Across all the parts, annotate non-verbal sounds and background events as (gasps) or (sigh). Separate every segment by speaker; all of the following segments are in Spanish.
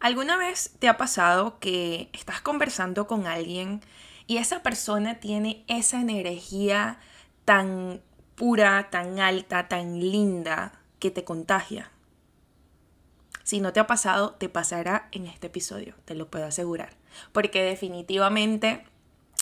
Speaker 1: ¿Alguna vez te ha pasado que estás conversando con alguien y esa persona tiene esa energía tan pura, tan alta, tan linda que te contagia? Si no te ha pasado, te pasará en este episodio, te lo puedo asegurar. Porque definitivamente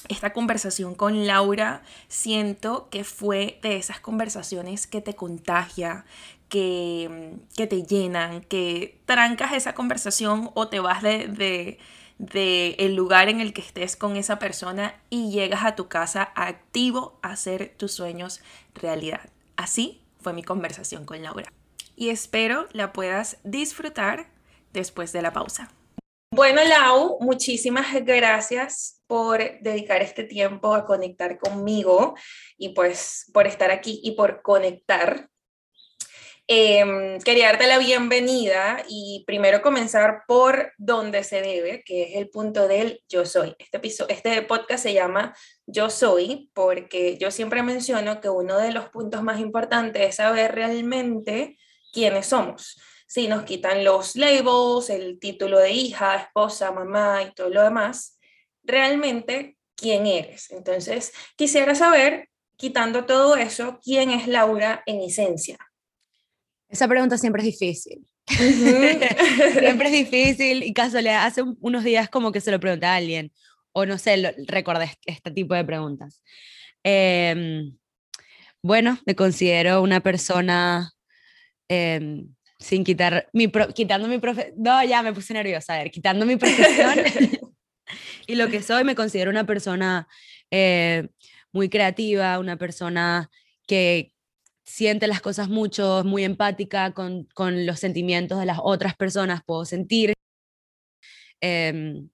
Speaker 1: esta conversación con Laura siento que fue de esas conversaciones que te contagia, que, que te llenan, que trancas esa conversación o te vas de, de, el lugar en el que estés con esa persona y llegas a tu casa activo a hacer tus sueños realidad. Así fue mi conversación con Laura. Y espero la puedas disfrutar después de la pausa. Bueno, Lau, muchísimas gracias por dedicar este tiempo a conectar conmigo y pues por estar aquí y por conectar. Em, quería darte la bienvenida y primero comenzar por donde se debe, que es el punto del yo soy. Este, este podcast se llama Yo soy porque yo siempre menciono que uno de los puntos más importantes es saber realmente quiénes somos si nos quitan los labels, el título de hija, esposa, mamá y todo lo demás, realmente quién eres. Entonces, quisiera saber, quitando todo eso, quién es Laura en esencia.
Speaker 2: Esa pregunta siempre es difícil. (laughs) siempre es difícil y casualidad, hace unos días como que se lo pregunté a alguien, o no sé, recordé este tipo de preguntas. Em, bueno, me considero una persona em, sin quitar mi quitando mi profe no ya me puse nerviosa a ver quitando mi profesión (laughs) y lo que soy me considero una persona eh, muy creativa una persona que siente las cosas mucho muy empática con, con los sentimientos de las otras personas puedo sentir em,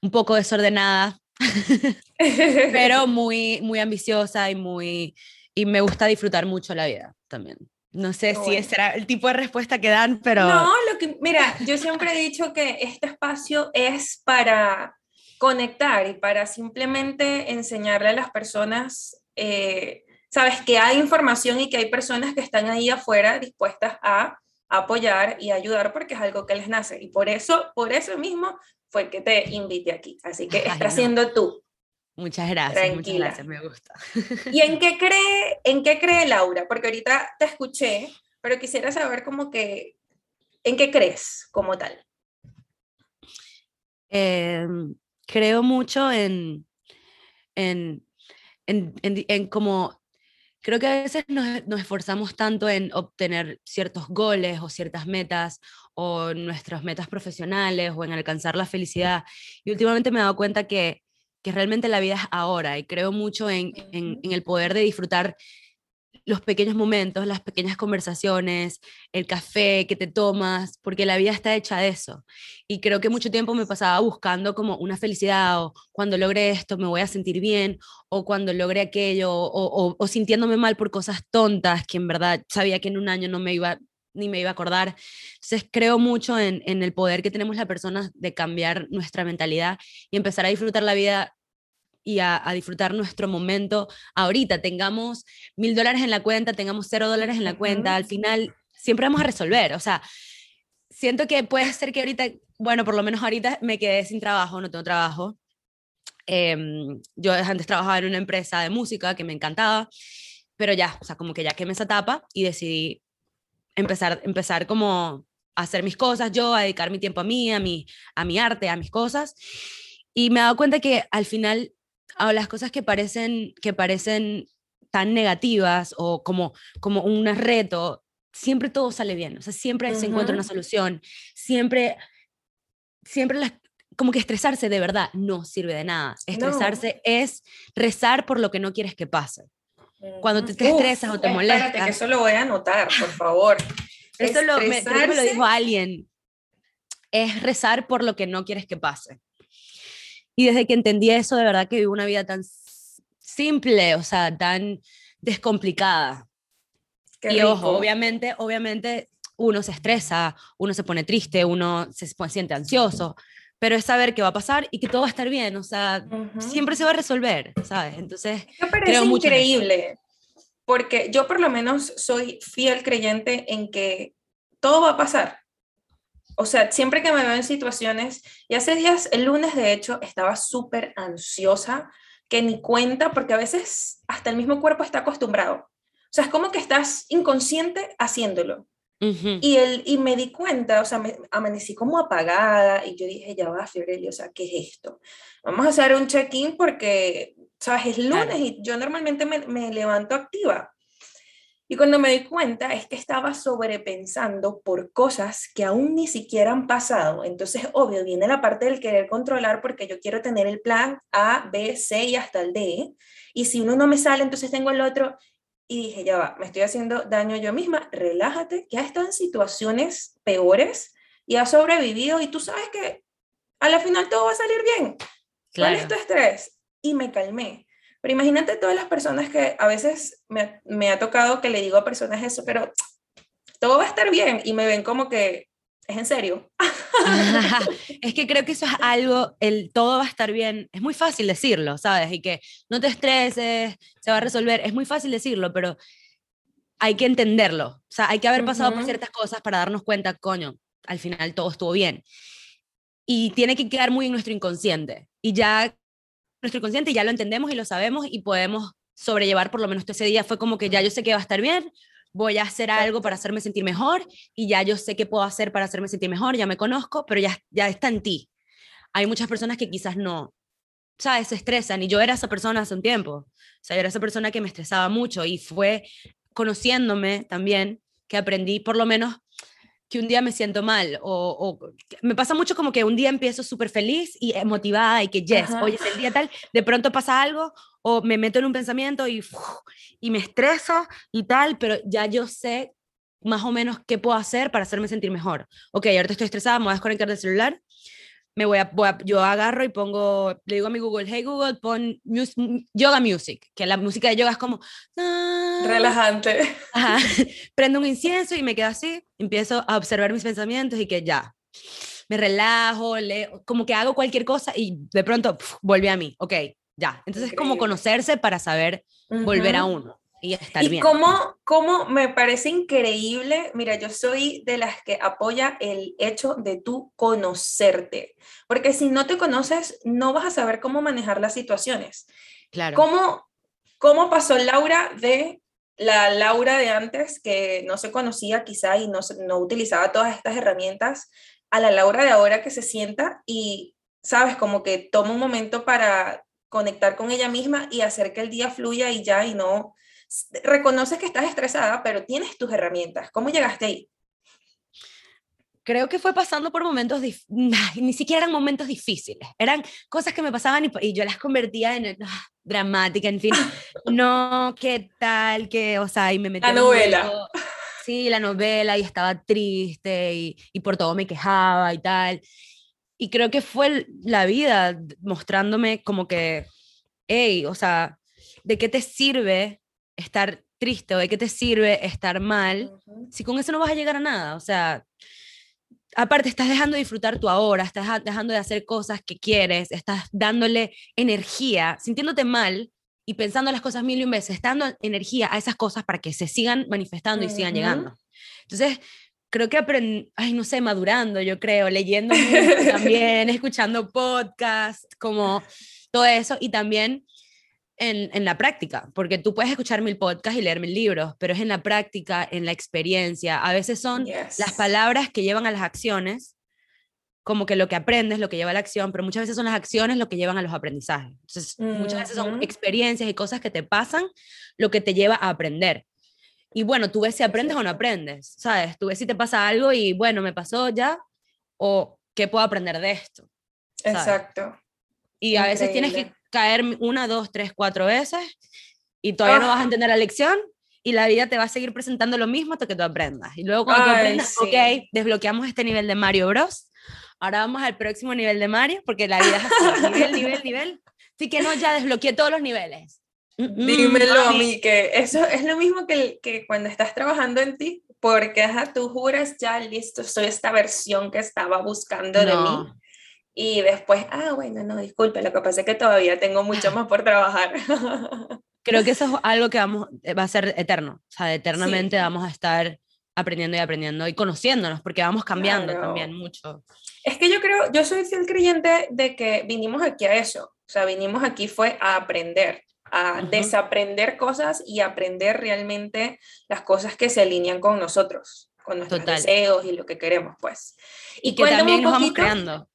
Speaker 2: un poco desordenada (laughs) pero (laughs) muy muy ambiciosa y muy y me gusta disfrutar mucho la vida también. No sé si ese era el tipo de respuesta que dan, pero...
Speaker 1: No, lo que, mira, yo siempre he dicho que este espacio es para conectar y para simplemente enseñarle a las personas, eh, sabes, que hay información y que hay personas que están ahí afuera dispuestas a apoyar y ayudar porque es algo que les nace. Y por eso, por eso mismo fue que te invité aquí. Así que estás siendo tú.
Speaker 2: Muchas gracias, muchas gracias, me gusta.
Speaker 1: ¿Y en qué cree, en qué cree Laura? Porque ahorita te escuché, pero quisiera saber como que, ¿en qué crees como tal?
Speaker 2: Em, creo mucho en, en, en, en, como, creo que a veces nos, nos, esforzamos tanto en obtener ciertos goles o ciertas metas o nuestras metas profesionales o en alcanzar la felicidad. Y últimamente me he dado cuenta que que realmente la vida es ahora y creo mucho en, en, el poder de disfrutar los pequeños momentos, las pequeñas conversaciones, el café que te tomas, porque la vida está hecha de eso. Y creo que mucho tiempo me pasaba buscando como una felicidad o cuando logre esto me voy a sentir bien o cuando logre aquello o, sintiéndome mal por cosas tontas que en verdad sabía que en un año no me iba ni me iba a acordar. Entonces creo mucho en, el poder que tenemos las personas de cambiar nuestra mentalidad y empezar a disfrutar la vida y a, disfrutar nuestro momento ahorita. Tengamos mil dólares en la cuenta, tengamos cero dólares en la cuenta, al final siempre vamos a resolver. O sea, siento que puede ser que ahorita, bueno, por lo menos ahorita me quedé sin trabajo, no tengo trabajo. Em, yo antes trabajaba en una empresa de música que me encantaba, pero ya, o sea, como que ya quemé esa etapa y decidí empezar, empezar como a hacer mis cosas yo, a dedicar mi tiempo a mí, a mi, a mi arte, a mis cosas. Y me he dado cuenta que al final a las cosas que parecen, que parecen tan negativas o como, como un reto, siempre todo sale bien, o sea, siempre se encuentra una solución, siempre, siempre las, como que estresarse de verdad no sirve de nada. Estresarse es rezar por lo que no quieres que pase. Cuando te, estresas o te molestas.
Speaker 1: Espérate, que eso lo voy a anotar, por favor. (laughs)
Speaker 2: Eso lo, me, lo dijo alguien. Es rezar por lo que no quieres que pase. Y desde que entendí eso, de verdad que vivo una vida tan simple, o sea, tan descomplicada. y ojo, obviamente, obviamente uno se estresa, uno se pone triste, uno se siente ansioso, pero es saber qué va a pasar y que todo va a estar bien, o sea, siempre se va a resolver, ¿sabes? Entonces,
Speaker 1: me parece increíble, porque yo por lo menos soy fiel creyente en que todo va a pasar. O sea, siempre que me veo en situaciones, y hace días, el lunes de hecho, estaba súper ansiosa, que ni cuenta, porque a veces hasta el mismo cuerpo está acostumbrado. O sea, es como que estás inconsciente haciéndolo. y, el, y me di cuenta, o sea, me amanecí como apagada y yo dije, ya va, Fiorelli, o sea, ¿qué es esto? Vamos a hacer un check-in porque, ¿sabes? Es lunes y yo normalmente me, me levanto activa. Y cuando me di cuenta es que estaba sobrepensando por cosas que aún ni siquiera han pasado. Entonces, obvio, viene la parte del querer controlar porque yo quiero tener el plan A, B, C y hasta el D. Y si uno no me sale, entonces tengo el otro. Y dije, ya va, me estoy haciendo daño yo misma. Relájate, que has estado en situaciones peores y has sobrevivido y tú sabes que a la final todo va a salir bien. ¿Cuál es tu estrés? Y me calmé. Pero imagínate todas las personas que a veces me, me, ha tocado que le digo a personas eso, pero todo va a estar bien y me ven como que es en serio. (laughs)
Speaker 2: es que creo que eso es algo, el todo va a estar bien, es muy fácil decirlo, ¿sabes? Y que no te estreses, se va a resolver, es muy fácil decirlo, pero hay que entenderlo, o sea, hay que haber pasado por ciertas cosas para darnos cuenta, coño, al final todo estuvo bien. Y tiene que quedar muy en nuestro inconsciente. Y ya nuestro inconsciente ya lo entendemos y lo sabemos y podemos sobrellevar por lo menos ese día. Fue como que ya yo sé que va a estar bien, voy a hacer algo para hacerme sentir mejor y ya yo sé qué puedo hacer para hacerme sentir mejor, ya me conozco, pero ya, ya está en ti. Hay muchas personas que quizás no, ¿sabes? Se estresan y yo era esa persona hace un tiempo. O sea, yo era esa persona que me estresaba mucho y fue conociéndome también que aprendí por lo menos que un día me siento mal o, me pasa mucho como que un día empiezo súper feliz y motivada y que yes, hoy es el día tal, de pronto pasa algo o me meto en un pensamiento y, y me estreso y tal, pero ya yo sé más o menos qué puedo hacer para hacerme sentir mejor. Ok, ahorita estoy estresada, me voy a desconectar del celular me voy a, yo agarro y pongo, le digo a mi Google, hey Google, pon yoga music, que la música de yoga es como...
Speaker 1: Relajante. (laughs) (laughs)
Speaker 2: Prendo un incienso y me quedo así, empiezo a observar mis pensamientos y que ya, me relajo, le, como que hago cualquier cosa y de pronto vuelve a mí, ok, ya. Entonces es como conocerse para saber volver a uno y estar
Speaker 1: y Cómo, cómo me parece increíble, mira, yo soy de las que apoya el hecho de tú conocerte, porque si no te conoces, no vas a saber cómo manejar las situaciones. Claro. ¿Cómo, cómo pasó Laura de la Laura de antes, que no se conocía quizá y no, no utilizaba todas estas herramientas, a la Laura de ahora que se sienta y, sabes, como que toma un momento para conectar con ella misma y hacer que el día fluya y ya y no reconoces que estás estresada, pero tienes tus herramientas. ¿Cómo llegaste ahí?
Speaker 2: Creo que fue pasando por momentos, (laughs) ni siquiera eran momentos difíciles, eran cosas que me pasaban y, yo las convertía en ah, dramática, en fin, (laughs) no, qué tal, que, o sea, y me metí...
Speaker 1: La novela.
Speaker 2: sí, la novela, y estaba triste, y, y por todo me quejaba y tal. Y creo que fue la vida mostrándome como que, hey, o sea, ¿de qué te sirve estar triste o de qué te sirve estar mal si con eso no vas a llegar a nada. O sea, aparte estás dejando de disfrutar tu ahora, estás dejando de hacer cosas que quieres, estás dándole energía, sintiéndote mal y pensando las cosas mil y un veces, dando energía a esas cosas para que se sigan manifestando y sigan llegando. Entonces, creo que aprendí, ay, no sé, madurando, yo creo, leyendo también, escuchando podcasts, como todo eso, y también en, la práctica, porque tú puedes escuchar mil podcasts y leer mil libros, pero es en la práctica, en la experiencia. A veces son las palabras que llevan a las acciones, como que lo que aprendes, lo que lleva a la acción, pero muchas veces son las acciones lo que llevan a los aprendizajes. Entonces, muchas veces son experiencias y cosas que te pasan lo que te lleva a aprender. Y bueno, tú ves si aprendes o no aprendes, ¿sabes? Tú ves si te pasa algo y bueno, me pasó ya, o qué puedo aprender de esto.
Speaker 1: Exacto.
Speaker 2: Y a veces tienes que caer una, dos, tres, cuatro veces y todavía no vas a ah. entender la lección y la vida te va a seguir presentando lo mismo hasta que tú aprendas. Y luego cuando tú aprendas, ok, desbloqueamos este nivel de Mario Bros. Ahora vamos al próximo nivel de Mario, porque la vida es así, (laughs) nivel, nivel, nivel. Así que no, ya desbloqueé todos los niveles.
Speaker 1: Dímelo a mí, que eso es lo mismo que, que cuando estás trabajando en ti, porque ajá, tú juras ya, listo, soy esta versión que estaba buscando de mí y después, ah, bueno, no, disculpe, lo que pasa es que todavía tengo mucho (laughs) más por trabajar. (laughs)
Speaker 2: Creo que eso es algo que vamos, eh, va a ser eterno, o sea, eternamente vamos a estar aprendiendo y aprendiendo y conociéndonos, porque vamos cambiando también mucho.
Speaker 1: Es que yo creo, yo soy fiel creyente de que vinimos aquí a eso, o sea, vinimos aquí fue a aprender, a desaprender cosas y aprender realmente las cosas que se alinean con nosotros, con nuestros deseos y lo que queremos, pues.
Speaker 2: Y, que también nos vamos creando.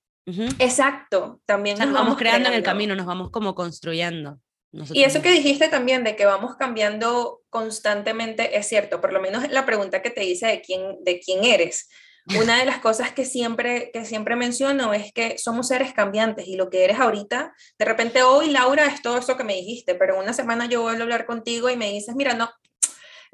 Speaker 1: Exacto, también
Speaker 2: nos, vamos, creando, en el camino, nos vamos como construyendo.
Speaker 1: y eso que dijiste también de que vamos cambiando constantemente es cierto, por lo menos la pregunta que te hice de quién, de quién eres. Una de las cosas que siempre, que siempre menciono es que somos seres cambiantes y lo que eres ahorita, de repente hoy Laura es todo eso que me dijiste, pero una semana yo vuelvo a hablar contigo y me dices, mira, no,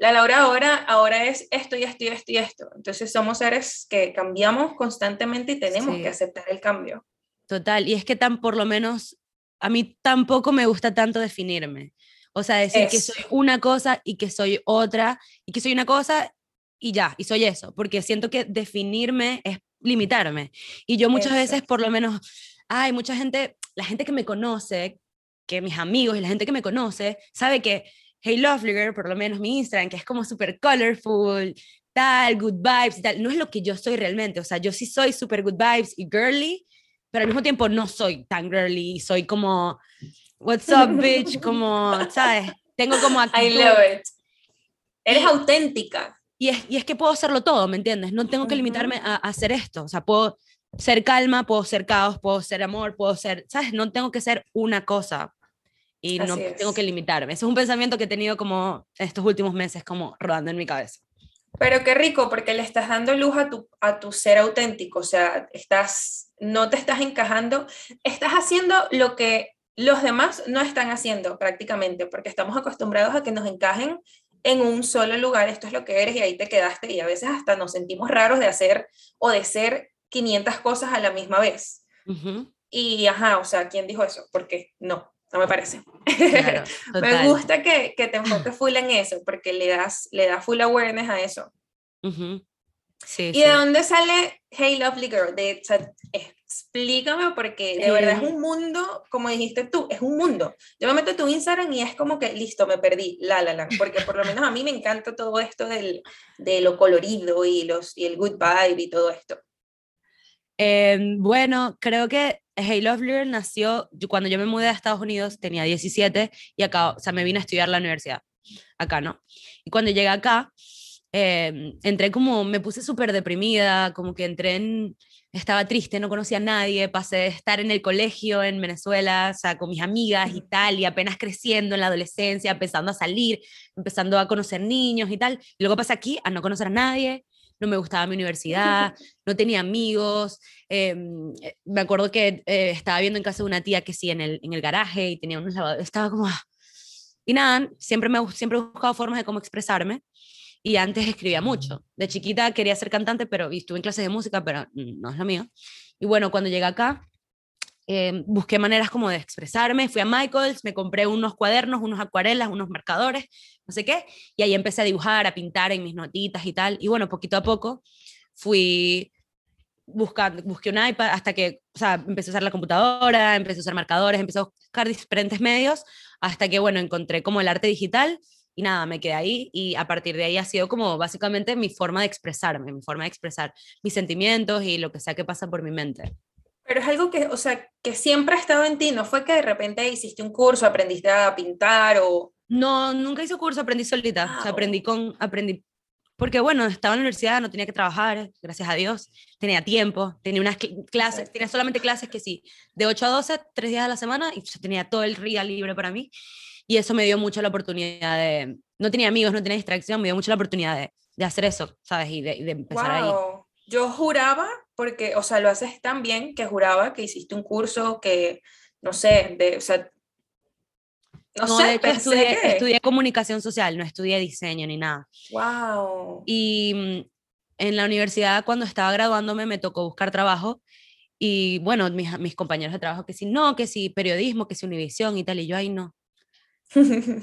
Speaker 1: la Laura ahora, ahora es esto y esto y esto y esto. Entonces somos seres que cambiamos constantemente y tenemos que aceptar el cambio.
Speaker 2: Total, y es que tan por lo menos a mí tampoco me gusta tanto definirme. O sea, decir que soy una cosa y que soy otra, y que soy una cosa y ya, y soy eso, porque siento que definirme es limitarme. Y yo muchas veces, por lo menos, hay mucha gente, la gente que me conoce, que mis amigos y la gente que me conoce, sabe que Hey Lovely Girl, por lo menos mi Instagram, que es como súper colorful, tal, good vibes y tal, no es lo que yo soy realmente. O sea, yo sí soy súper good vibes y girly, pero al mismo tiempo no soy tan girly, soy como, what's up, (laughs) bitch, como, ¿sabes? Tengo como
Speaker 1: actitud. I love it. Eres auténtica.
Speaker 2: Y es, y es que puedo hacerlo todo, ¿me entiendes? No tengo que limitarme a, hacer esto. O sea, puedo ser calma, puedo ser caos, puedo ser amor, puedo ser, ¿sabes? No tengo que ser una cosa y no tengo que limitarme. Eso es un pensamiento que he tenido como estos últimos meses, como rodando en mi cabeza.
Speaker 1: Pero qué rico, porque le estás dando luz a tu, a tu ser auténtico, o sea, estás, no te estás encajando, estás haciendo lo que los demás no están haciendo prácticamente, porque estamos acostumbrados a que nos encajen en un solo lugar, esto es lo que eres y ahí te quedaste y a veces hasta nos sentimos raros de hacer o de ser 500 cosas a la misma vez. Y ajá, o sea, ¿quién dijo eso? Porque no, no me parece. (laughs) me gusta que, que, te enfoques full en eso, porque le das, le das full awareness a eso. ¿Y de dónde sale Hey Lovely Girl? De, explícame porque de verdad es un mundo, como dijiste tú, es un mundo. Yo me meto a tu Instagram y es como que listo, me perdí, la la la, porque por lo menos a mí me encanta todo esto del, de lo colorido y, los, y el good vibe y todo esto.
Speaker 2: Em, bueno, creo que Hey Lovely Girl nació cuando yo me mudé a Estados Unidos, tenía 17 y acá, o sea, me vine a estudiar la universidad, acá, ¿no? Y cuando llegué acá, Em, entré como, me puse súper deprimida, como que entré en, estaba triste, no conocía a nadie, pasé de estar en el colegio en Venezuela, o sea, con mis amigas y tal, y apenas creciendo en la adolescencia, empezando a salir, empezando a conocer niños y tal, y luego pasé aquí a no conocer a nadie, no me gustaba mi universidad, (laughs) no tenía amigos, eh, me acuerdo que eh, estaba viendo en casa de una tía que sí, en el, en el garaje, y tenía unos lavados, estaba como... Ah. Y nada, siempre, me, siempre he buscado formas de cómo expresarme, y antes escribía mucho. De chiquita quería ser cantante, pero estuve en clases de música, pero no es lo mío. Y bueno, cuando llegué acá, em, busqué maneras como de expresarme, fui a Michaels, me compré unos cuadernos, unos acuarelas, unos marcadores, no sé qué, y ahí empecé a dibujar, a pintar en mis notitas y tal. Y bueno, poquito a poco fui buscando, busqué un iPad hasta que, o sea, empecé a usar la computadora, empecé a usar marcadores, empecé a buscar diferentes medios, hasta que, bueno, encontré como el arte digital y nada, me quedé ahí y a partir de ahí ha sido como básicamente mi forma de expresarme, mi forma de expresar mis sentimientos y lo que sea que pasa por mi mente.
Speaker 1: Pero es algo que, o sea, que siempre ha estado en ti, no fue que de repente hiciste un curso, aprendiste a pintar o...
Speaker 2: No, nunca hice curso, aprendí solita, o sea, aprendí con, aprendí, porque bueno, estaba en la universidad, no tenía que trabajar, gracias a Dios, tenía tiempo, tenía unas clases, tenía solamente clases que sí, de 8 a 12, tres días a la semana, y tenía todo el día libre para mí, y eso me dio mucho la oportunidad de, no tenía amigos, no tenía distracción, me dio mucho la oportunidad de, de hacer eso, ¿sabes? Y de, de empezar wow. ahí.
Speaker 1: Yo juraba, porque, o sea, lo haces tan bien que juraba que hiciste un curso que, no sé, de, o sea,
Speaker 2: no, sé, de hecho, estudié, estudié, comunicación social, no estudié diseño ni nada.
Speaker 1: Wow.
Speaker 2: Y mm, en la universidad, cuando estaba graduándome, me tocó buscar trabajo. Y bueno, mis, mis compañeros de trabajo que sí, no, que sí, periodismo, que sí, Univisión y tal. Y yo, ahí no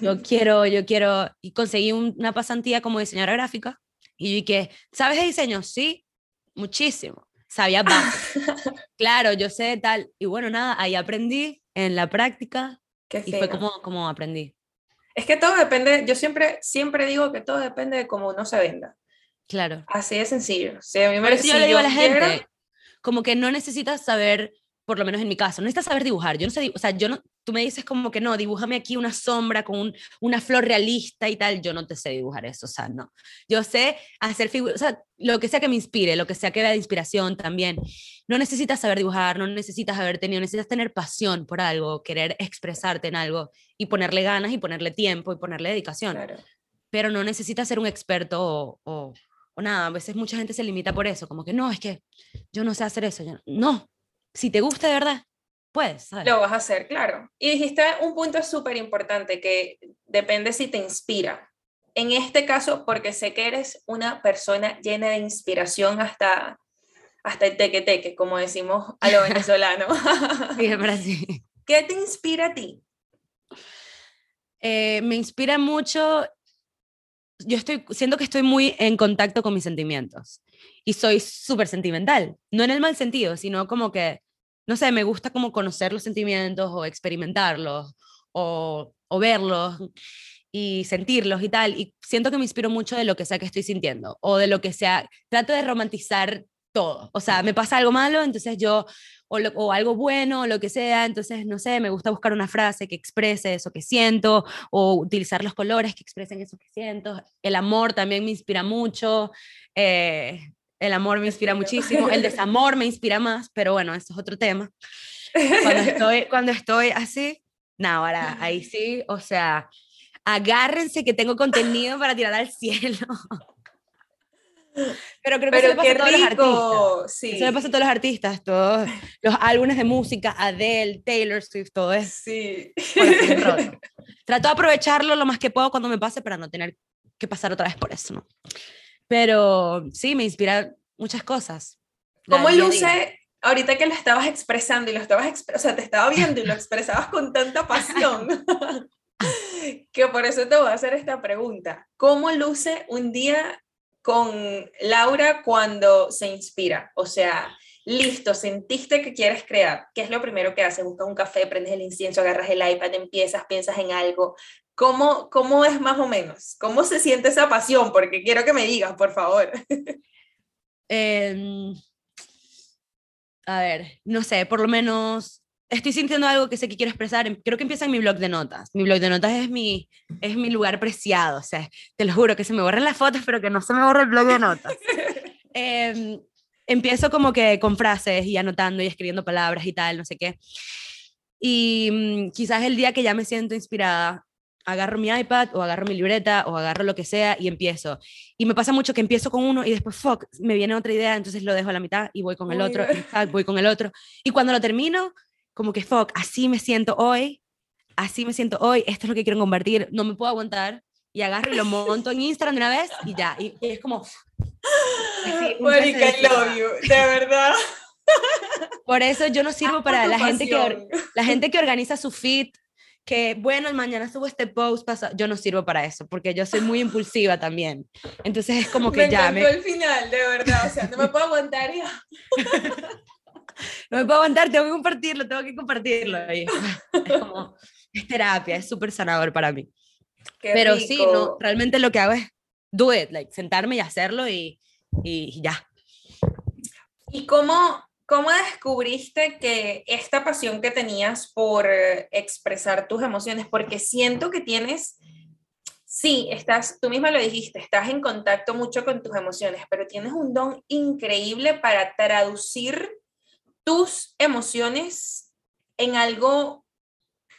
Speaker 2: yo (laughs) quiero, yo quiero, y conseguí una pasantía como diseñadora gráfica, y yo que, ¿sabes de diseño? Sí, muchísimo. Sabía más. (laughs) claro, yo sé tal, y bueno, nada, ahí aprendí en la práctica, y fue como, como aprendí.
Speaker 1: Es que todo depende, yo siempre, siempre digo que todo depende de cómo uno se venda.
Speaker 2: Claro.
Speaker 1: Así de sencillo. Sí, a mí me
Speaker 2: eso yo
Speaker 1: si
Speaker 2: le digo a la
Speaker 1: quiero-
Speaker 2: gente, como que no necesitas saber, por lo menos en mi caso, no necesitas saber dibujar. Yo no sé, o sea, yo no, tú me dices como que no, dibújame aquí una sombra con un- una flor realista y tal, yo no te sé dibujar eso, o sea, no. Yo sé hacer figuras, o sea, lo que sea que me inspire, lo que sea que vea de inspiración también. No necesitas saber dibujar, no necesitas haber tenido, necesitas tener pasión por algo, querer expresarte en algo y ponerle ganas y ponerle tiempo y ponerle dedicación
Speaker 1: Claro.
Speaker 2: pero no necesitas ser un experto o, o- o nada. A veces mucha gente se limita por eso, como que no, es que yo no sé hacer eso. yo no". no, si te gusta de verdad, puedes, ¿sabes?
Speaker 1: Lo vas a hacer, claro. Y dijiste un punto súper importante que depende si te inspira. En este caso, porque sé que eres una persona llena de inspiración hasta, hasta el teque-teque, como decimos a lo (laughs) venezolano. (laughs)
Speaker 2: Sí, en verdad, sí.
Speaker 1: ¿Qué te inspira a ti?
Speaker 2: Eh, me inspira mucho. Yo estoy, siento que estoy muy en contacto con mis sentimientos y soy súper sentimental, no en el mal sentido, sino como que, no sé, me gusta como conocer los sentimientos o experimentarlos o, o verlos y sentirlos y tal, y siento que me inspiro mucho de lo que sea que estoy sintiendo o de lo que sea, trato de romantizar todo, o sea, me pasa algo malo, entonces yo, o, lo- o algo bueno, lo que sea, entonces, no sé, me gusta buscar una frase que exprese eso que siento, o utilizar los colores que expresen eso que siento, el amor también me inspira mucho, eh, el amor me inspira muchísimo, el desamor me inspira más, pero bueno, eso es otro tema. Cuando (laughs) estoy, cuando estoy así, no, ahora ahí sí, o sea, agárrense que tengo contenido para tirar al cielo. (laughs) Pero creo que eso
Speaker 1: Pero
Speaker 2: le pasa a todos los artistas.
Speaker 1: rico. Sí.
Speaker 2: Eso le pasa a todos los artistas, todos los álbumes de música, Adele, Taylor Swift, todo es
Speaker 1: Sí. (laughs)
Speaker 2: Trato de aprovecharlo lo más que puedo cuando me pase para no tener que pasar otra vez por eso, ¿no? Pero sí, me inspira muchas cosas.
Speaker 1: ¿Cómo luce ahorita que lo estabas expresando y lo estabas, expre- o sea, te estaba viendo y lo expresabas con tanta pasión? (laughs) que por eso te voy a hacer esta pregunta. ¿Cómo luce un día con Laura cuando se inspira? O sea, listo, sentiste que quieres crear. ¿Qué es lo primero que haces? Buscas un café, prendes el incienso, agarras el iPad, empiezas, piensas en algo. ¿Cómo, ¿Cómo es más o menos? ¿Cómo se siente esa pasión? Porque quiero que me digas, por favor. (laughs)
Speaker 2: Em, a ver, no sé, por lo menos estoy sintiendo algo que sé que quiero expresar. em- Creo que empieza en mi blog de notas. Mi blog de notas es mi, es mi lugar preciado. O sea, te lo juro que se me borran las fotos, pero que no se me borra el blog de notas. (laughs) Em, empiezo como que con frases y anotando y escribiendo palabras y tal, no sé qué. Y mm, quizás el día que ya me siento inspirada, agarro mi iPad o agarro mi libreta o agarro lo que sea y empiezo. Y me pasa mucho que empiezo con uno y después, fuck, me viene otra idea, entonces lo dejo a la mitad y voy con el
Speaker 1: Oh
Speaker 2: otro, y fuck, voy con el otro. Y cuando lo termino, como que, fuck, así me siento hoy, así me siento hoy, esto es lo que quiero compartir, no me puedo aguantar. Y agarro y lo monto en Instagram de una vez y ya. Y, y es como... resto
Speaker 1: I love you, de verdad.
Speaker 2: Por eso yo no sirvo para la gente, que la gente que organiza su feed, que bueno, mañana subo este post, pasa, yo no sirvo para eso, porque yo soy muy impulsiva también. Entonces es como que
Speaker 1: me
Speaker 2: ya, me,
Speaker 1: el final, de verdad. O sea, no me puedo aguantar ya. (laughs)
Speaker 2: no me puedo aguantar, tengo que compartirlo, tengo que compartirlo. Y es, como, es terapia, es súper sanador para mí.
Speaker 1: Qué
Speaker 2: Pero sí, no,
Speaker 1: rico.
Speaker 2: realmente lo que hago es do it, like, sentarme y hacerlo y, y ya.
Speaker 1: ¿Y cómo, cómo descubriste que esta pasión que tenías por eh, expresar tus emociones? Porque siento que tienes, sí, estás, tú misma lo dijiste, estás en contacto mucho con tus emociones, pero tienes un don increíble para traducir tus emociones en algo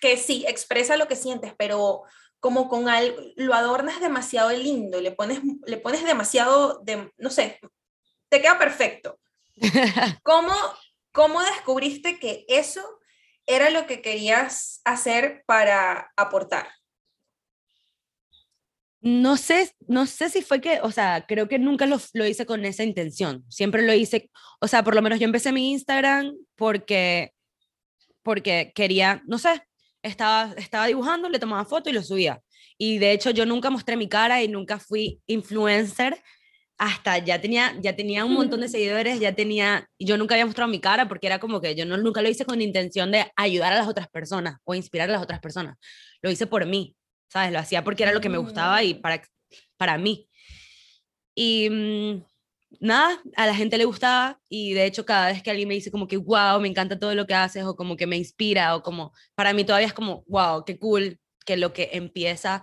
Speaker 1: que sí, expresa lo que sientes, pero como con algo, lo adornas demasiado lindo, le pones, le pones demasiado, de, no sé, te queda perfecto. (laughs) ¿Cómo, ¿Cómo descubriste que eso era lo que querías hacer para aportar?
Speaker 2: No sé, no sé si fue que, o sea, creo que nunca lo, lo hice con esa intención. Siempre lo hice, o sea, por lo menos yo empecé mi Instagram porque, porque quería, no sé, estaba, estaba dibujando, le tomaba foto y lo subía. Y de hecho yo nunca mostré mi cara y nunca fui influencer hasta ya tenía, ya tenía un montón de (laughs) seguidores, ya tenía, yo nunca había mostrado mi cara porque era como que yo no, nunca lo hice con intención de ayudar a las otras personas o inspirar a las otras personas. Lo hice por mí, ¿sabes? Lo hacía porque era lo que me gustaba y para, para mí. Y mm, nada, a la gente le gustaba y de hecho cada vez que alguien me dice como que, wow, me encanta todo lo que haces o como que me inspira o como, para mí todavía es como, wow, qué cool que lo que empieza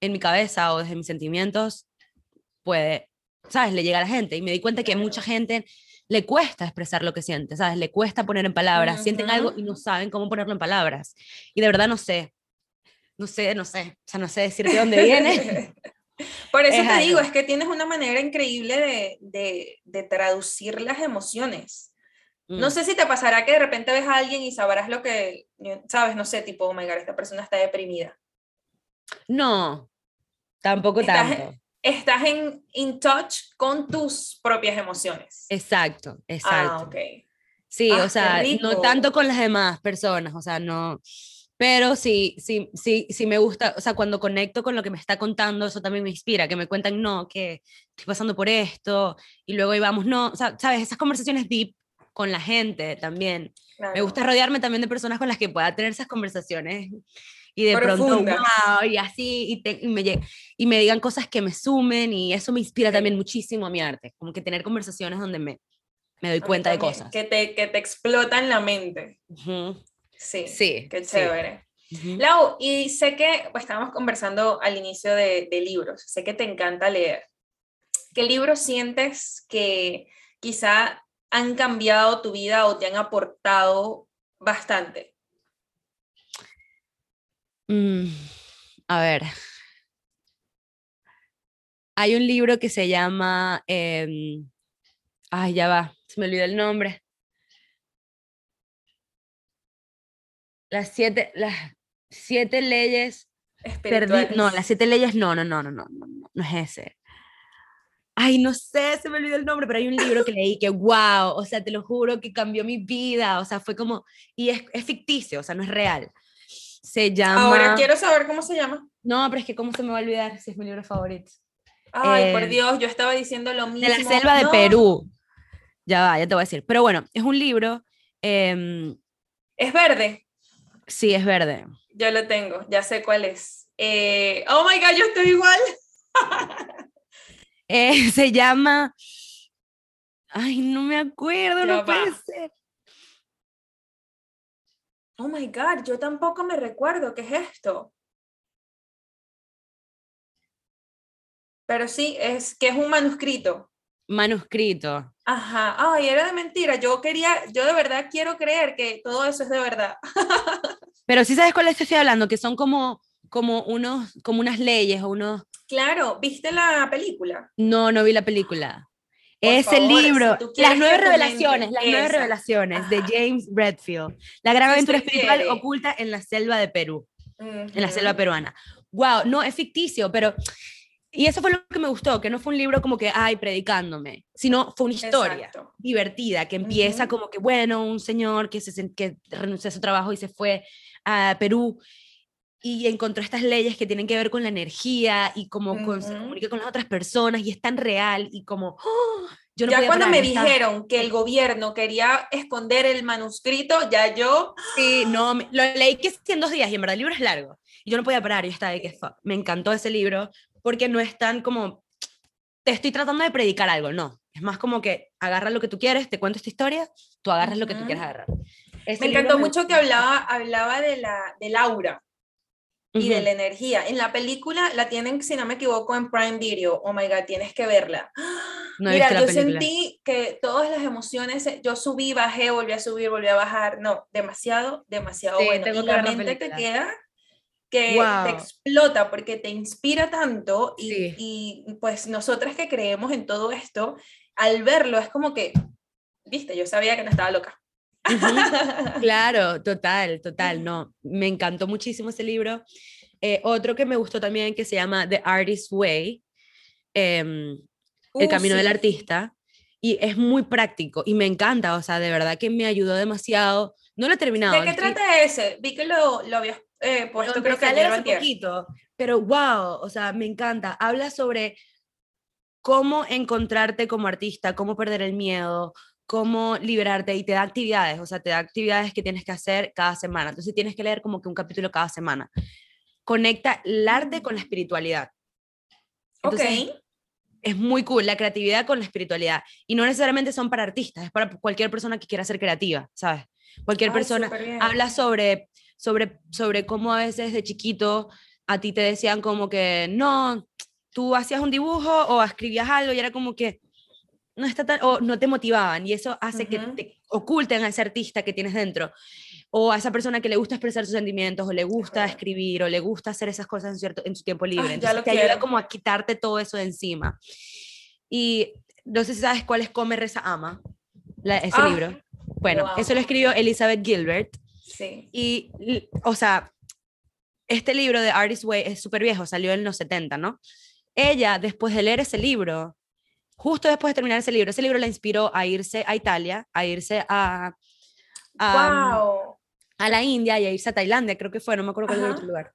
Speaker 2: en mi cabeza o desde mis sentimientos puede, ¿sabes? Le llega a la gente. Y me di cuenta que a mucha gente le cuesta expresar lo que siente, ¿sabes? Le cuesta poner en palabras, sienten algo y no saben cómo ponerlo en palabras. Y de verdad no sé, no sé, no sé, o sea, no sé decir de dónde viene. (laughs)
Speaker 1: Por eso te digo, es que tienes una manera increíble de, de, de traducir las emociones. No mm. sé si te pasará que de repente ves a alguien y sabrás lo que, sabes, no sé, tipo, oh my god, esta persona está deprimida.
Speaker 2: No, tampoco tanto.
Speaker 1: Estás en in touch con tus propias emociones.
Speaker 2: Exacto, exacto. Ah, ok. Sí, ah, o sea, no tanto con las demás personas, o sea, no, pero sí, sí, sí, sí me gusta, o sea, cuando conecto con lo que me está contando, eso también me inspira, que me cuentan, no, que estoy pasando por esto, y luego íbamos, no, o sea, sabes, esas conversaciones deep con la gente también. Me gusta rodearme también de personas con las que pueda tener esas conversaciones y de pronto, wow, y así, y, me, y me digan cosas que me sumen y eso me inspira también muchísimo a mi arte, como que tener conversaciones donde me, me doy cuenta de cosas.
Speaker 1: Que te, que te explotan la mente. Sí, sí, qué chévere. Lau, y sé que pues, estábamos conversando al inicio de, de libros, sé que te encanta leer. ¿Qué libros sientes que quizá han cambiado tu vida o te han aportado bastante?
Speaker 2: Mm, a ver. Hay un libro que se llama. Eh, ay, ya va, se me olvidó el nombre. Las siete, las siete leyes. No, las siete leyes, no, no, no, no, no, no, no es ese. Ay, no sé, se me olvidó el nombre, pero hay un libro que leí que, wow, o sea, te lo juro que cambió mi vida, o sea, fue como, y es, es ficticio, o sea, no es real se llama...
Speaker 1: Ahora quiero saber cómo se llama.
Speaker 2: No, pero es que cómo se me va a olvidar si es mi libro favorito.
Speaker 1: Ay, por eh, Dios, yo estaba diciendo lo mismo.
Speaker 2: De la selva de Perú. Ya va, ya te voy a decir. Pero bueno, es un libro... Em,
Speaker 1: ¿Es verde?
Speaker 2: Sí, es verde.
Speaker 1: Yo lo tengo, ya sé cuál es. Eh, oh my God, yo estoy igual. (laughs)
Speaker 2: Eh, se llama... Ay, no me acuerdo, no puede ser.
Speaker 1: Oh my God, yo tampoco me recuerdo qué es esto. Pero sí, es que es un manuscrito.
Speaker 2: Manuscrito.
Speaker 1: Ajá, ay, era de mentira. Yo quería, yo de verdad quiero creer que todo eso es de verdad. (laughs)
Speaker 2: Pero sí sabes cuál es que estoy hablando, que son como, como, unos, como unas leyes o unos...
Speaker 1: Claro, ¿viste la película?
Speaker 2: No, no vi la película. Es el libro, Las nueve revelaciones, las nueve revelaciones de James Redfield. La gran aventura espiritual oculta en la selva de Perú, en la selva peruana. Wow, no, es ficticio, pero... Y eso fue lo que me gustó, que no fue un libro como que, ay, predicándome, sino fue una historia divertida, que empieza como que, bueno, un señor que, se, que renunció a su trabajo y se fue a Perú y encontró estas leyes que tienen que ver con la energía y cómo se comunica con las otras personas y es tan real y como... ¡oh!
Speaker 1: Yo no ya cuando me dijeron que el gobierno quería esconder el manuscrito, ya yo...
Speaker 2: Sí, no, lo leí que en dos días y en verdad el libro es largo. Y yo no podía parar, yo estaba de que me encantó ese libro porque no es tan como, te estoy tratando de predicar algo, no. Es más como que agarra lo que tú quieres, te cuento esta historia, tú agarras lo que tú quieras agarrar.
Speaker 1: me encantó mucho que hablaba, hablaba de la, del aura y de la energía. En la película la tienen, si no me equivoco, en Prime Video. Oh my God, tienes que verla. Mira, yo sentí que todas las emociones, yo subí, bajé, volví a subir, volví a bajar. No, demasiado, demasiado bueno. Y la mente te queda que te explota porque te inspira tanto y, y pues nosotras que creemos en todo esto, al verlo es como que, viste, yo sabía que no estaba loca. (laughs)
Speaker 2: Claro, total, total, (laughs) no. Me encantó muchísimo ese libro. Eh, otro que me gustó también que se llama The Artist's Way, em, El uh, Camino del Artista, y es muy práctico y me encanta, o sea, de verdad que me ayudó demasiado. No lo he terminado.
Speaker 1: ¿De qué trata ese? Vi que lo, lo habías eh, puesto, creo que hace
Speaker 2: poquito, pero wow, o sea, me encanta. Habla sobre cómo encontrarte como artista, cómo perder el miedo, cómo liberarte y te da actividades, o sea, te da actividades que tienes que hacer cada semana. Entonces tienes que leer como que un capítulo cada semana. Conecta el arte con la espiritualidad.
Speaker 1: ok.
Speaker 2: es muy cool, la creatividad con la espiritualidad. Y no necesariamente son para artistas, es para cualquier persona que quiera ser creativa, ¿sabes? Cualquier persona habla sobre, sobre, sobre cómo a veces de chiquito a ti te decían como que, no, tú hacías un dibujo o escribías algo y era como que no está tan, o no te motivaban y eso hace que te oculten a ese artista que tienes dentro o a esa persona que le gusta expresar sus sentimientos o le gusta escribir o le gusta hacer esas cosas en, cierto, en su tiempo libre. Entonces te ayuda como a quitarte todo eso de encima. Y no sé si sabes cuál es Come, Reza, Ama, ese ah, libro. Bueno, eso lo escribió Elizabeth Gilbert.
Speaker 1: Sí.
Speaker 2: Y, o sea, este libro de Artist Way es súper viejo, salió en los 70, ¿no? Ella, después de leer ese libro, justo después de terminar ese libro, ese libro la inspiró a irse a Italia, a irse a, a, a la India y a irse a Tailandia, creo que fue, no me acuerdo cuál otro lugar.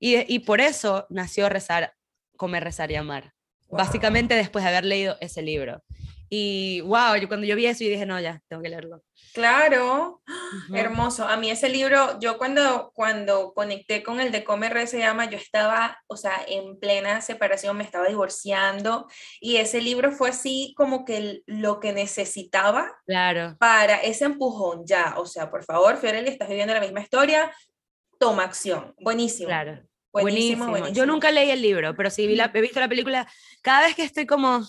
Speaker 2: Y, y, por eso nació Rezar, Comer, Rezar y Amar. Básicamente después de haber leído ese libro. Y wow, yo cuando yo vi eso y dije, no, ya, tengo que leerlo.
Speaker 1: Claro, (gasps) hermoso. A mí ese libro, yo cuando, cuando conecté con el de Comer se llama, yo estaba, o sea, en plena separación, me estaba divorciando y ese libro fue así como que lo que necesitaba
Speaker 2: claro.
Speaker 1: para ese empujón ya. O sea, por favor, Fiorelli, estás viviendo la misma historia, toma acción. Buenísimo.
Speaker 2: Claro. Buenísimo, buenísimo. Yo nunca leí el libro, pero sí vi la, he visto la película. Cada vez que estoy como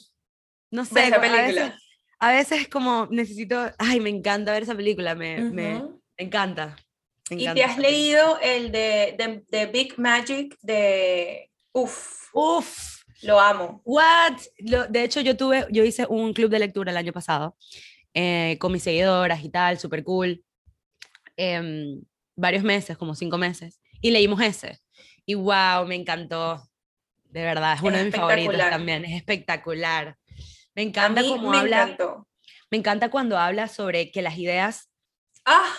Speaker 2: no sé,
Speaker 1: esa película.
Speaker 2: A veces, como necesito, ay, me encanta ver esa película, me, me, encanta,
Speaker 1: ¿Y te has leído el de, de, Big Magic de... Uf.
Speaker 2: Uf.
Speaker 1: Lo amo.
Speaker 2: What? de hecho, yo tuve, yo hice un club de lectura el año pasado eh, con mis seguidoras y tal, súper cool. Em, varios meses, como cinco meses. Y leímos ese. Y wow, me encantó. De verdad, es uno de mis favoritos también. Es espectacular. Me encanta cómo habla. Me encanta cuando habla sobre que las ideas.
Speaker 1: Ah,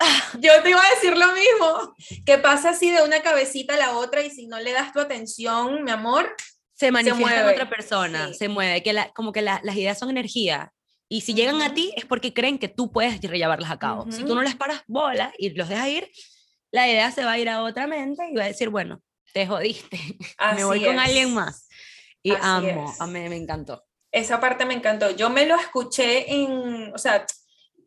Speaker 1: (laughs) yo te iba a decir lo mismo. Que pasa así de una cabecita a la otra y si no le das tu atención, mi amor,
Speaker 2: se manifiesta en otra persona, se mueve, que como que las ideas son energía. Y si llegan a ti es porque creen que tú puedes llevarlas a cabo. Si tú no les paras bola y los dejas ir, la idea se va a ir a otra mente y va a decir, bueno, te jodiste, (laughs) me voy con alguien más. Y amo, a mí me encantó.
Speaker 1: Esa parte me encantó. Yo me lo escuché en, o sea,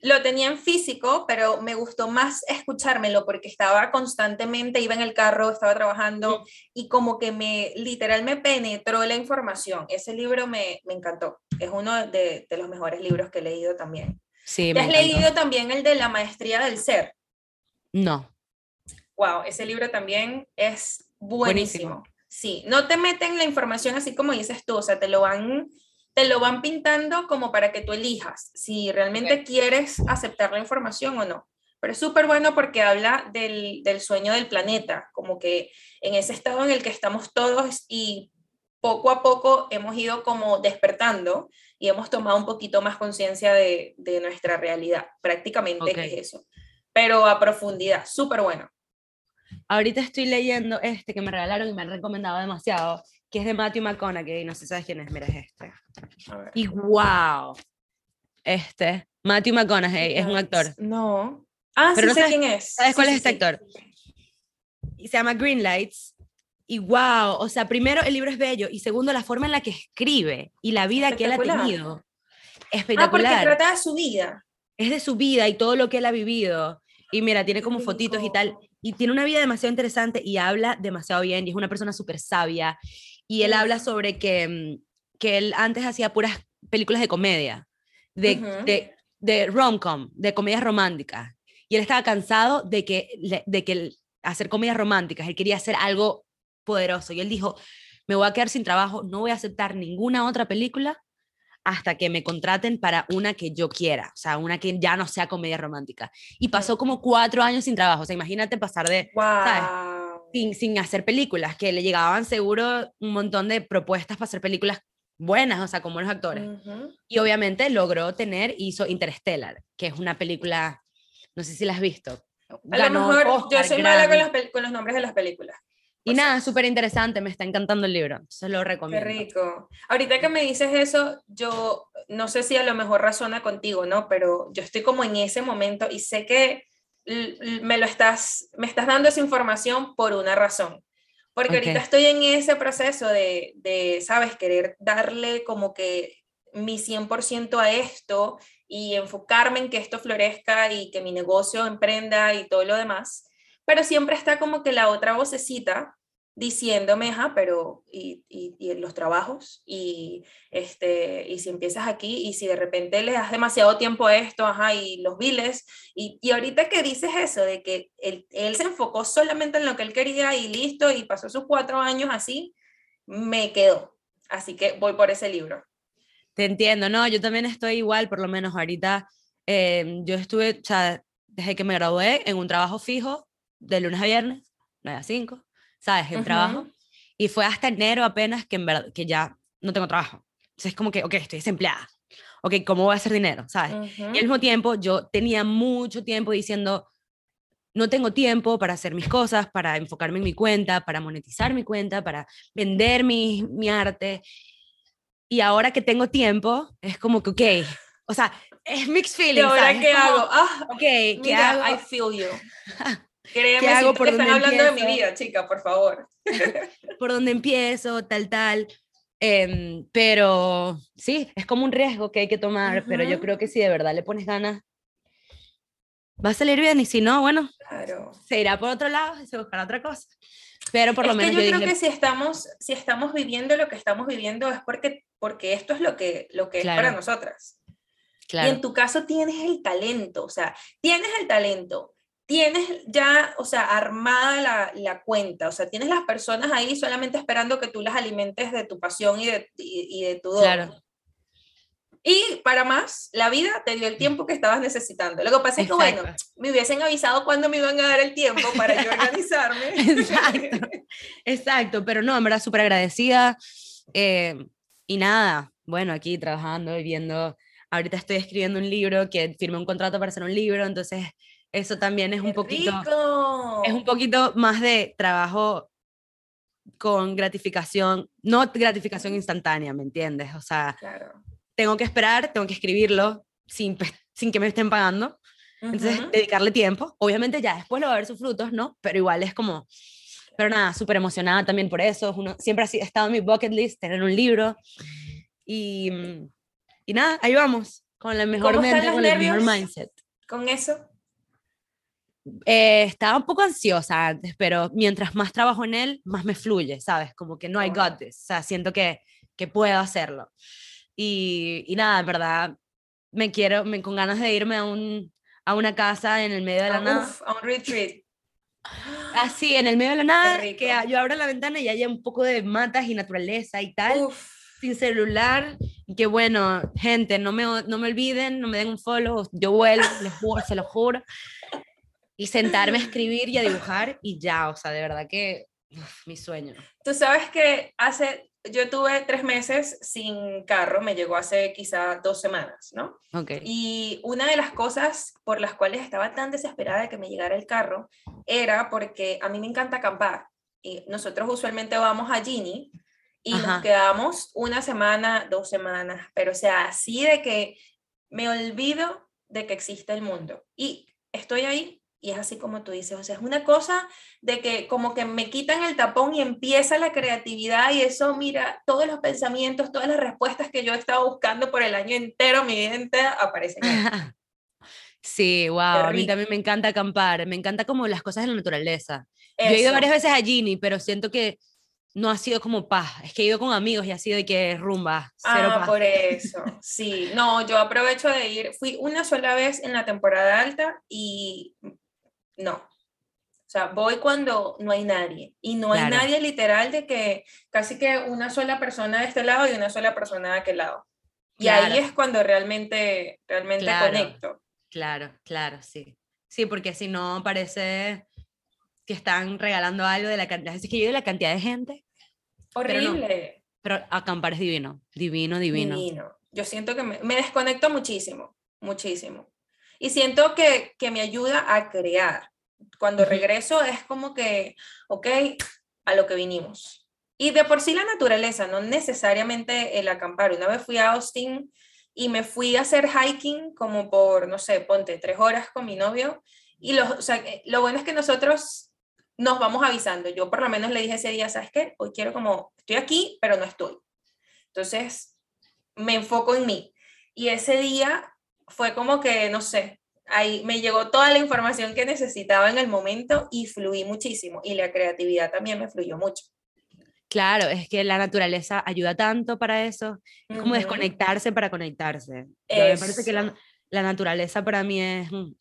Speaker 1: lo tenía en físico, pero me gustó más escuchármelo porque estaba constantemente, iba en el carro, estaba trabajando y como que me, literal, me penetró la información. Ese libro me, me encantó. Es uno de, de, los mejores libros que he leído también.
Speaker 2: Sí,
Speaker 1: ¿Te has leído también el de la maestría del ser?
Speaker 2: No.
Speaker 1: Wow, ese libro también es buenísimo. buenísimo. Sí, no te meten la información así como dices tú, o sea, te lo van te lo van pintando como para que tú elijas si realmente quieres aceptar la información o no. Pero es súper bueno porque habla del, del, sueño del planeta, como que en ese estado en el que estamos todos y poco a poco hemos ido como despertando y hemos tomado un poquito más conciencia de, de, nuestra realidad. Prácticamente es eso. Pero a profundidad, súper bueno.
Speaker 2: Ahorita estoy leyendo este que me regalaron y me han recomendado demasiado, que es de Matthew McConaughey, no sé si sabes quién es, mira, es este. Y wow, este, Matthew McConaughey, es un actor.
Speaker 1: No. Ah, Pero sí no sé sabes, quién es.
Speaker 2: ¿Sabes cuál es este actor? Y se llama Green Lights. Y wow, o sea, primero el libro es bello y segundo la forma en la que escribe y la vida que él ha tenido. Espectacular.
Speaker 1: Ah, porque trata de su vida.
Speaker 2: Es de su vida y todo lo que él ha vivido. Y mira, tiene como fotitos y tal. Y tiene una vida demasiado interesante y habla demasiado bien y es una persona súper sabia y él habla sobre que, mm, que él antes hacía puras películas de comedia, de, de, de rom-com, de comedias románticas. Y él estaba cansado de que, de que hacer comedias románticas, él quería hacer algo poderoso. Y él dijo, me voy a quedar sin trabajo, no voy a aceptar ninguna otra película hasta que me contraten para una que yo quiera, o sea, una que ya no sea comedia romántica. Y pasó como cuatro años sin trabajo, o sea, imagínate pasar de, sin, sin hacer películas, que le llegaban seguro un montón de propuestas para hacer películas buenas, o sea, con buenos actores. Y obviamente logró tener, hizo Interstellar, que es una película, no sé si la has visto.
Speaker 1: A lo mejor yo soy mala con los, con los, nombres de las películas.
Speaker 2: Y nada, súper interesante, me está encantando el libro, se lo recomiendo.
Speaker 1: Qué rico. Ahorita que me dices eso, yo no sé si a lo mejor razona contigo, ¿no? Pero yo estoy como en ese momento y sé que me lo estás, me estás dando esa información por una razón. Porque ahorita estoy en ese proceso de, de, ¿sabes? Querer darle como que mi 100% a esto y enfocarme en que esto florezca y que mi negocio emprenda y todo lo demás. Pero siempre está como que la otra vocecita diciéndome, ajá, pero y, y, los trabajos y este y si empiezas aquí y si de repente le das demasiado tiempo a esto, ajá, y los biles y, y ahorita que dices eso de que él, él, se enfocó solamente en lo que él quería y listo y pasó sus cuatro años así, me quedó. Así que voy por ese libro.
Speaker 2: Te entiendo, no, yo también estoy igual, por lo menos ahorita, eh, yo estuve, o sea, desde que me gradué en un trabajo fijo, de lunes a viernes, 9 a 5, ¿sabes? El trabajo. Y fue hasta enero apenas que, en verdad, que ya no tengo trabajo. Entonces es como que, ok, estoy desempleada. Ok, ¿cómo voy a hacer dinero? ¿Sabes? Y al mismo tiempo yo tenía mucho tiempo diciendo, no tengo tiempo para hacer mis cosas, para enfocarme en mi cuenta, para monetizar mi cuenta, para vender mi, mi arte. Y ahora que tengo tiempo, es como que, ok, o sea, es mixed feelings. ¿Y
Speaker 1: ahora qué hago? Ah,
Speaker 2: ok, ¿qué hago?
Speaker 1: I feel you. (laughs) Créeme, ¿Qué hago por están hablando de mi vida, chica, por favor. (laughs)
Speaker 2: por dónde empiezo, tal, tal. Em, pero sí, es como un riesgo que hay que tomar, pero yo creo que si de verdad le pones ganas, va a salir bien y si no, bueno, claro. se irá por otro lado y se buscará otra cosa. Pero por lo menos
Speaker 1: que yo, creo que si estamos, si estamos viviendo lo que estamos viviendo es porque, porque esto es lo que, lo que es para nosotras. Claro. Y en tu caso tienes el talento, o sea, tienes el talento, tienes ya, o sea, armada la, la, cuenta, o sea, tienes las personas ahí solamente esperando que tú las alimentes de tu pasión y de, y, de tu don. Claro. Y para más, la vida te dio el tiempo que estabas necesitando. Lo que pasa es que, bueno, me hubiesen avisado cuándo me iban a dar el tiempo para yo (laughs) organizarme.
Speaker 2: Exacto, (laughs) exacto, pero no, en verdad súper agradecida. Eh, y nada, bueno, aquí trabajando y viendo, ahorita estoy escribiendo un libro, que firmé un contrato para hacer un libro, entonces eso también es un poquito, es un poquito más de trabajo con gratificación, no gratificación instantánea, ¿me entiendes? O sea, claro tengo que esperar, tengo que escribirlo sin, sin que me estén pagando. Entonces, dedicarle tiempo. Obviamente ya después lo va a ver sus frutos, ¿no? Pero igual es como... Pero nada, súper emocionada también por eso. Uno, siempre ha estado en mi bucket list tener un libro. Y, y nada, ahí vamos. Con la mejor mente, con el mejor mindset.
Speaker 1: ¿Con eso?
Speaker 2: Eh, estaba un poco ansiosa antes, pero mientras más trabajo en él, más me fluye, ¿sabes? Como que no, I got this. O sea, siento que, que puedo hacerlo. Y, y nada, en verdad, me quiero, me, con ganas de irme a, un, a una casa en el medio de la nada.
Speaker 1: a un retreat.
Speaker 2: Así, en el medio de la nada, que yo abra la ventana y haya un poco de matas y naturaleza y tal, sin celular. Que bueno, gente, no me, no me olviden, no me den un follow, yo vuelvo, les juro, se lo juro. Y sentarme a (laughs) escribir y a dibujar y ya, o sea, de verdad que mi sueño.
Speaker 1: Tú sabes que hace yo tuve tres meses sin carro, me llegó hace quizá dos semanas, ¿no?
Speaker 2: Okay.
Speaker 1: Y una de las cosas por las cuales estaba tan desesperada de que me llegara el carro era porque a mí me encanta acampar. Y nosotros usualmente vamos a Gini y nos quedamos una semana, dos semanas, pero o sea, así de que me olvido de que existe el mundo. Y estoy ahí y es así como tú dices, o sea, es una cosa de que como que me quitan el tapón y empieza la creatividad y eso, mira, todos los pensamientos, todas las respuestas que yo he estado buscando por el año entero, mi gente, aparecen. (laughs)
Speaker 2: Sí, wow, a mí también me encanta acampar, me encanta como las cosas de la naturaleza. Yo he ido varias veces a Gini, pero siento que no ha sido como paz, es que he ido con amigos y ha sido de que rumba, cero
Speaker 1: ah, por (laughs) eso, sí, no, yo aprovecho de ir, fui una sola vez en la temporada alta y no. O sea, voy cuando no hay nadie. Y no hay nadie literal de que casi que una sola persona de este lado y una sola persona de aquel lado. Y ahí es cuando realmente, realmente conecto.
Speaker 2: Claro, claro, sí. Sí, porque si no parece que están regalando algo de la cantidad. Es que yo de la cantidad de gente.
Speaker 1: Horrible.
Speaker 2: Pero, acampar es divino, divino, divino.
Speaker 1: Divino. Yo siento que me, me desconecto muchísimo, muchísimo. Y siento que, que me ayuda a crear. Cuando regreso es como que, ok, a lo que vinimos. Y de por sí la naturaleza, no necesariamente el acampar. Una vez fui a Austin y me fui a hacer hiking como por, no sé, ponte tres horas con mi novio. Y lo, o sea, lo bueno es que nosotros nos vamos avisando. Yo por lo menos le dije ese día, ¿sabes qué? Hoy quiero como, estoy aquí, pero no estoy. Entonces, me enfoco en mí. Y ese día fue como que, no sé, ahí me llegó toda la información que necesitaba en el momento y fluí muchísimo. Y la creatividad también me fluyó mucho.
Speaker 2: Claro, es que la naturaleza ayuda tanto para eso. Es como desconectarse para conectarse. Me parece que la, la, naturaleza para mí es, mm,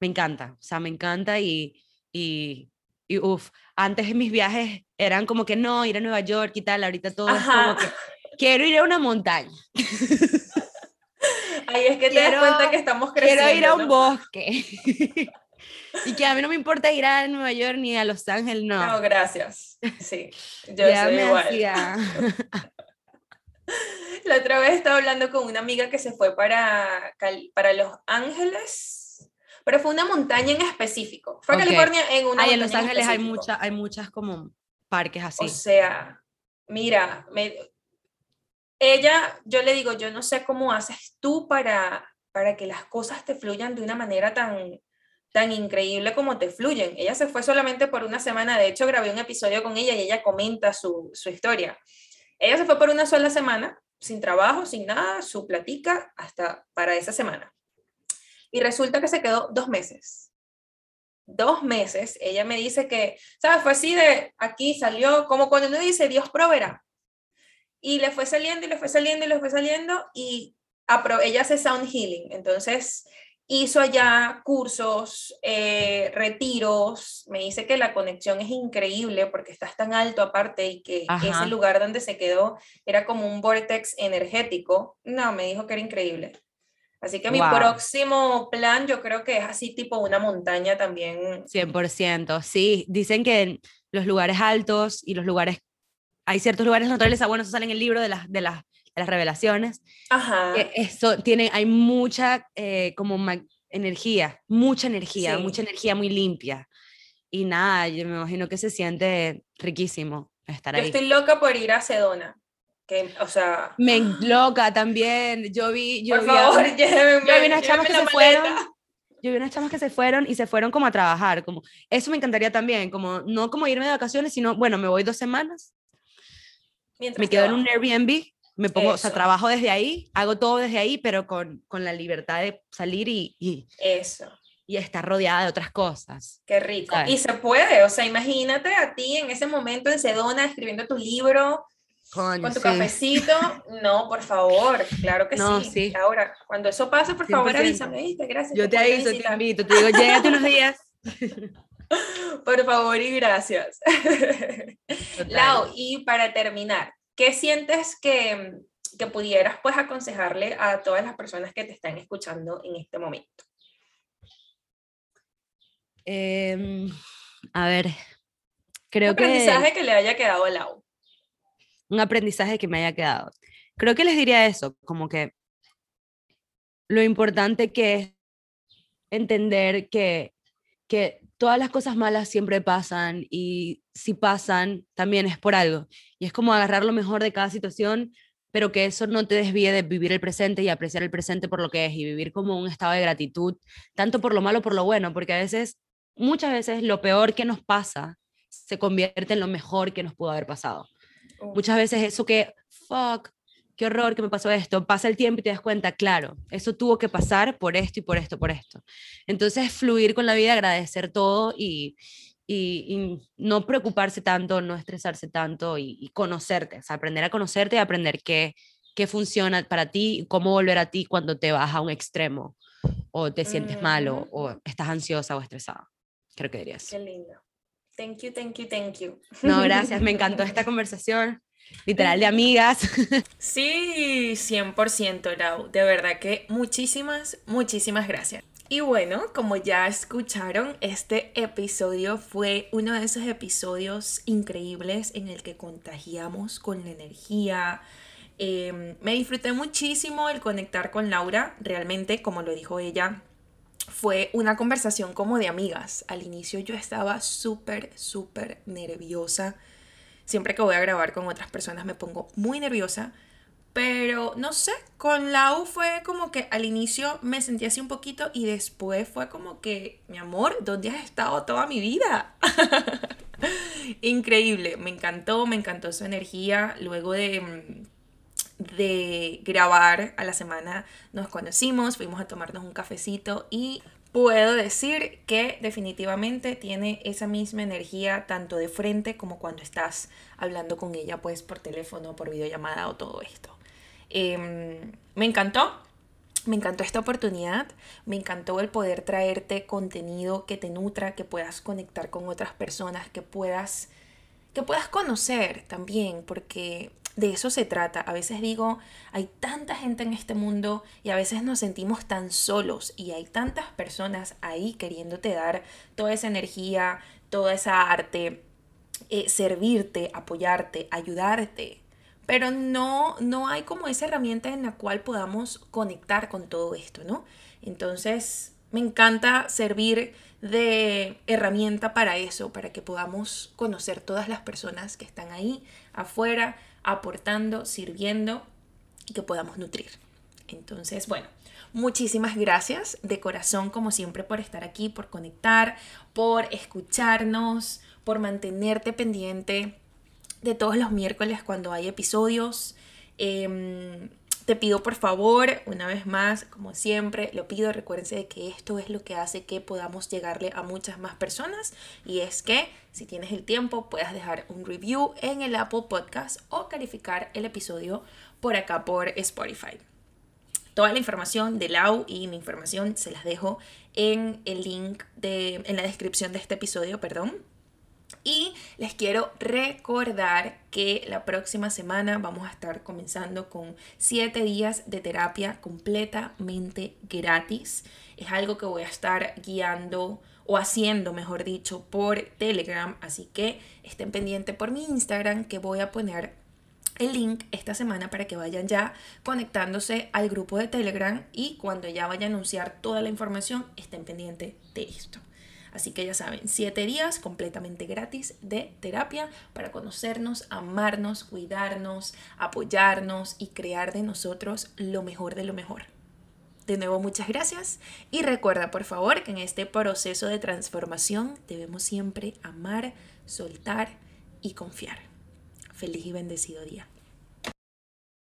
Speaker 2: me encanta, o sea, me encanta y, y, y uff, antes en mis viajes eran como que no, ir a Nueva York y tal, ahorita todo es como que quiero ir a una montaña. (laughs)
Speaker 1: Ahí es que te das cuenta que estamos creciendo.
Speaker 2: Quiero ir a un bosque. (laughs) y que a mí no me importa ir a Nueva York ni a Los Ángeles, no.
Speaker 1: No, gracias. Sí, (laughs) yo soy igual. (laughs) La otra vez estaba hablando con una amiga que se fue para, para Los Ángeles, pero fue una montaña en específico. Fue a California en una
Speaker 2: Ay, en Los Ángeles hay, mucha, hay muchas como parques así.
Speaker 1: O sea, mira, me, ella, yo le digo, yo no sé cómo haces tú para, para que las cosas te fluyan de una manera tan, tan increíble como te fluyen. Ella se fue solamente por una semana, de hecho grabé un episodio con ella y ella comenta su, su historia. Ella se fue por una sola semana, sin trabajo, sin nada, su platica hasta para esa semana. Y resulta que se quedó dos meses. Dos meses. Ella me dice que, ¿sabes? Fue así de aquí salió, como cuando uno dice Dios proveerá. Y le fue saliendo y le fue saliendo y le fue saliendo y ella hace sound healing. Entonces hizo allá cursos, eh, retiros. Me dice que la conexión es increíble porque estás tan alto aparte y que ese lugar donde se quedó era como un vortex energético. No, me dijo que era increíble. Así que mi próximo plan yo creo que es así tipo una montaña también.
Speaker 2: 100%, sí. Dicen que los lugares altos y los lugares hay ciertos lugares naturales, bueno, eso sale en el libro de las, de las, de las revelaciones.
Speaker 1: Ajá.
Speaker 2: Eso tiene, hay mucha eh, como energía, mucha energía, mucha energía muy limpia. Y nada, yo me imagino que se siente riquísimo estar ahí.
Speaker 1: Yo estoy loca por ir a Sedona. Que, o sea...
Speaker 2: Me loca también. Yo vi... Yo
Speaker 1: por favor, llévenme,
Speaker 2: yo vi unas chamas que se fueron yo vi unas chamas que se fueron y se fueron como a trabajar, como eso me encantaría también, como no como irme de vacaciones, sino bueno, me voy dos semanas me quedo en un Airbnb, me pongo, o sea, trabajo desde ahí, hago todo desde ahí, pero con, con la libertad de salir y, y,
Speaker 1: Eso.
Speaker 2: y estar rodeada de otras cosas.
Speaker 1: Qué rico. Y se puede, o sea, imagínate a ti en ese momento en Sedona escribiendo tu libro. con tu cafecito, no, por favor, claro que no, sí. Ahora, cuando eso pase, por favor, avísame, Gracias.
Speaker 2: Yo te aviso, te invito, te digo, llégate unos días. (laughs) (laughs)
Speaker 1: Por favor y gracias. (laughs) Lau, y para terminar, ¿qué sientes que, que pudieras pues aconsejarle a todas las personas que te están escuchando en este momento?
Speaker 2: Em, a ver, creo que...
Speaker 1: Un aprendizaje que le haya quedado a Lau.
Speaker 2: Un aprendizaje que me haya quedado. Creo que les diría eso, como que lo importante que es entender que, que todas las cosas malas siempre pasan y si pasan, también es por algo. Y es como agarrar lo mejor de cada situación, pero que eso no te desvíe de vivir el presente y apreciar el presente por lo que es y vivir como un estado de gratitud, tanto por lo malo por lo bueno, porque a veces, muchas veces lo peor que nos pasa se convierte en lo mejor que nos pudo haber pasado. Muchas veces eso que, fuck, qué horror que me pasó esto, pasa el tiempo y te das cuenta, claro, eso tuvo que pasar por esto y por esto, por esto. Entonces, fluir con la vida, agradecer todo y, y, no preocuparse tanto, no estresarse tanto y, conocerte, o sea, aprender a conocerte y aprender qué, qué funciona para ti, cómo volver a ti cuando te vas a un extremo o te sientes malo o estás ansiosa o estresada. Creo que dirías.
Speaker 1: Qué lindo. Thank you, thank you, thank you.
Speaker 2: No, gracias, me (laughs) encantó esta conversación literal de amigas. (laughs)
Speaker 1: Sí, 100% Lau. De verdad que muchísimas, muchísimas gracias. Y bueno, como ya escucharon, este episodio fue uno de esos episodios increíbles en el que contagiamos con la energía. Em, me disfruté muchísimo el conectar con Laura. Realmente, como lo dijo ella, fue una conversación como de amigas. Al inicio yo estaba súper, súper nerviosa Siempre que voy a grabar con otras personas me pongo muy nerviosa. Pero no sé, con Lau fue como que al inicio me sentí así un poquito y después fue como que, mi amor, ¿dónde has estado toda mi vida? (laughs)
Speaker 3: Increíble, me encantó, me encantó su energía. Luego de, mm, de grabar a la semana nos conocimos, fuimos a tomarnos un cafecito y puedo decir que definitivamente tiene esa misma energía tanto de frente como cuando estás hablando con ella pues por teléfono, por videollamada o todo esto. Em, me encantó, me encantó esta oportunidad, me encantó el poder traerte contenido que te nutra, que puedas conectar con otras personas, que puedas que puedas conocer también, porque de eso se trata. A veces digo, hay tanta gente en este mundo y a veces nos sentimos tan solos y hay tantas personas ahí queriéndote dar toda esa energía, toda esa arte, eh, servirte, apoyarte, ayudarte. Pero no, no hay como esa herramienta en la cual podamos conectar con todo esto, ¿no? Entonces, me encanta servir de herramienta para eso, para que podamos conocer todas las personas que están ahí afuera, aportando, sirviendo y que podamos nutrir. Entonces, bueno, muchísimas gracias de corazón como siempre por estar aquí, por conectar, por escucharnos, por mantenerte pendiente de todos los miércoles cuando hay episodios. Em, te pido por favor, una vez más, como siempre, lo pido, recuérdense de que esto es lo que hace que podamos llegarle a muchas más personas y es que si tienes el tiempo puedas dejar un review en el Apple Podcast o calificar el episodio por acá por Spotify. Toda la información de Lau y mi información se las dejo en el link de, en la descripción de este episodio, perdón. Y les quiero recordar que la próxima semana vamos a estar comenzando con 7 días de terapia completamente gratis. Es algo que voy a estar guiando o haciendo, mejor dicho, por Telegram. Así que estén pendientes por mi Instagram que voy a poner el link esta semana para que vayan ya conectándose al grupo de Telegram y cuando ya vaya a anunciar toda la información estén pendientes de esto. Así que ya saben, siete días completamente gratis de terapia para conocernos, amarnos, cuidarnos, apoyarnos y crear de nosotros lo mejor de lo mejor. De nuevo, muchas gracias y recuerda por favor que en este proceso de transformación debemos siempre amar, soltar y confiar. Feliz y bendecido día.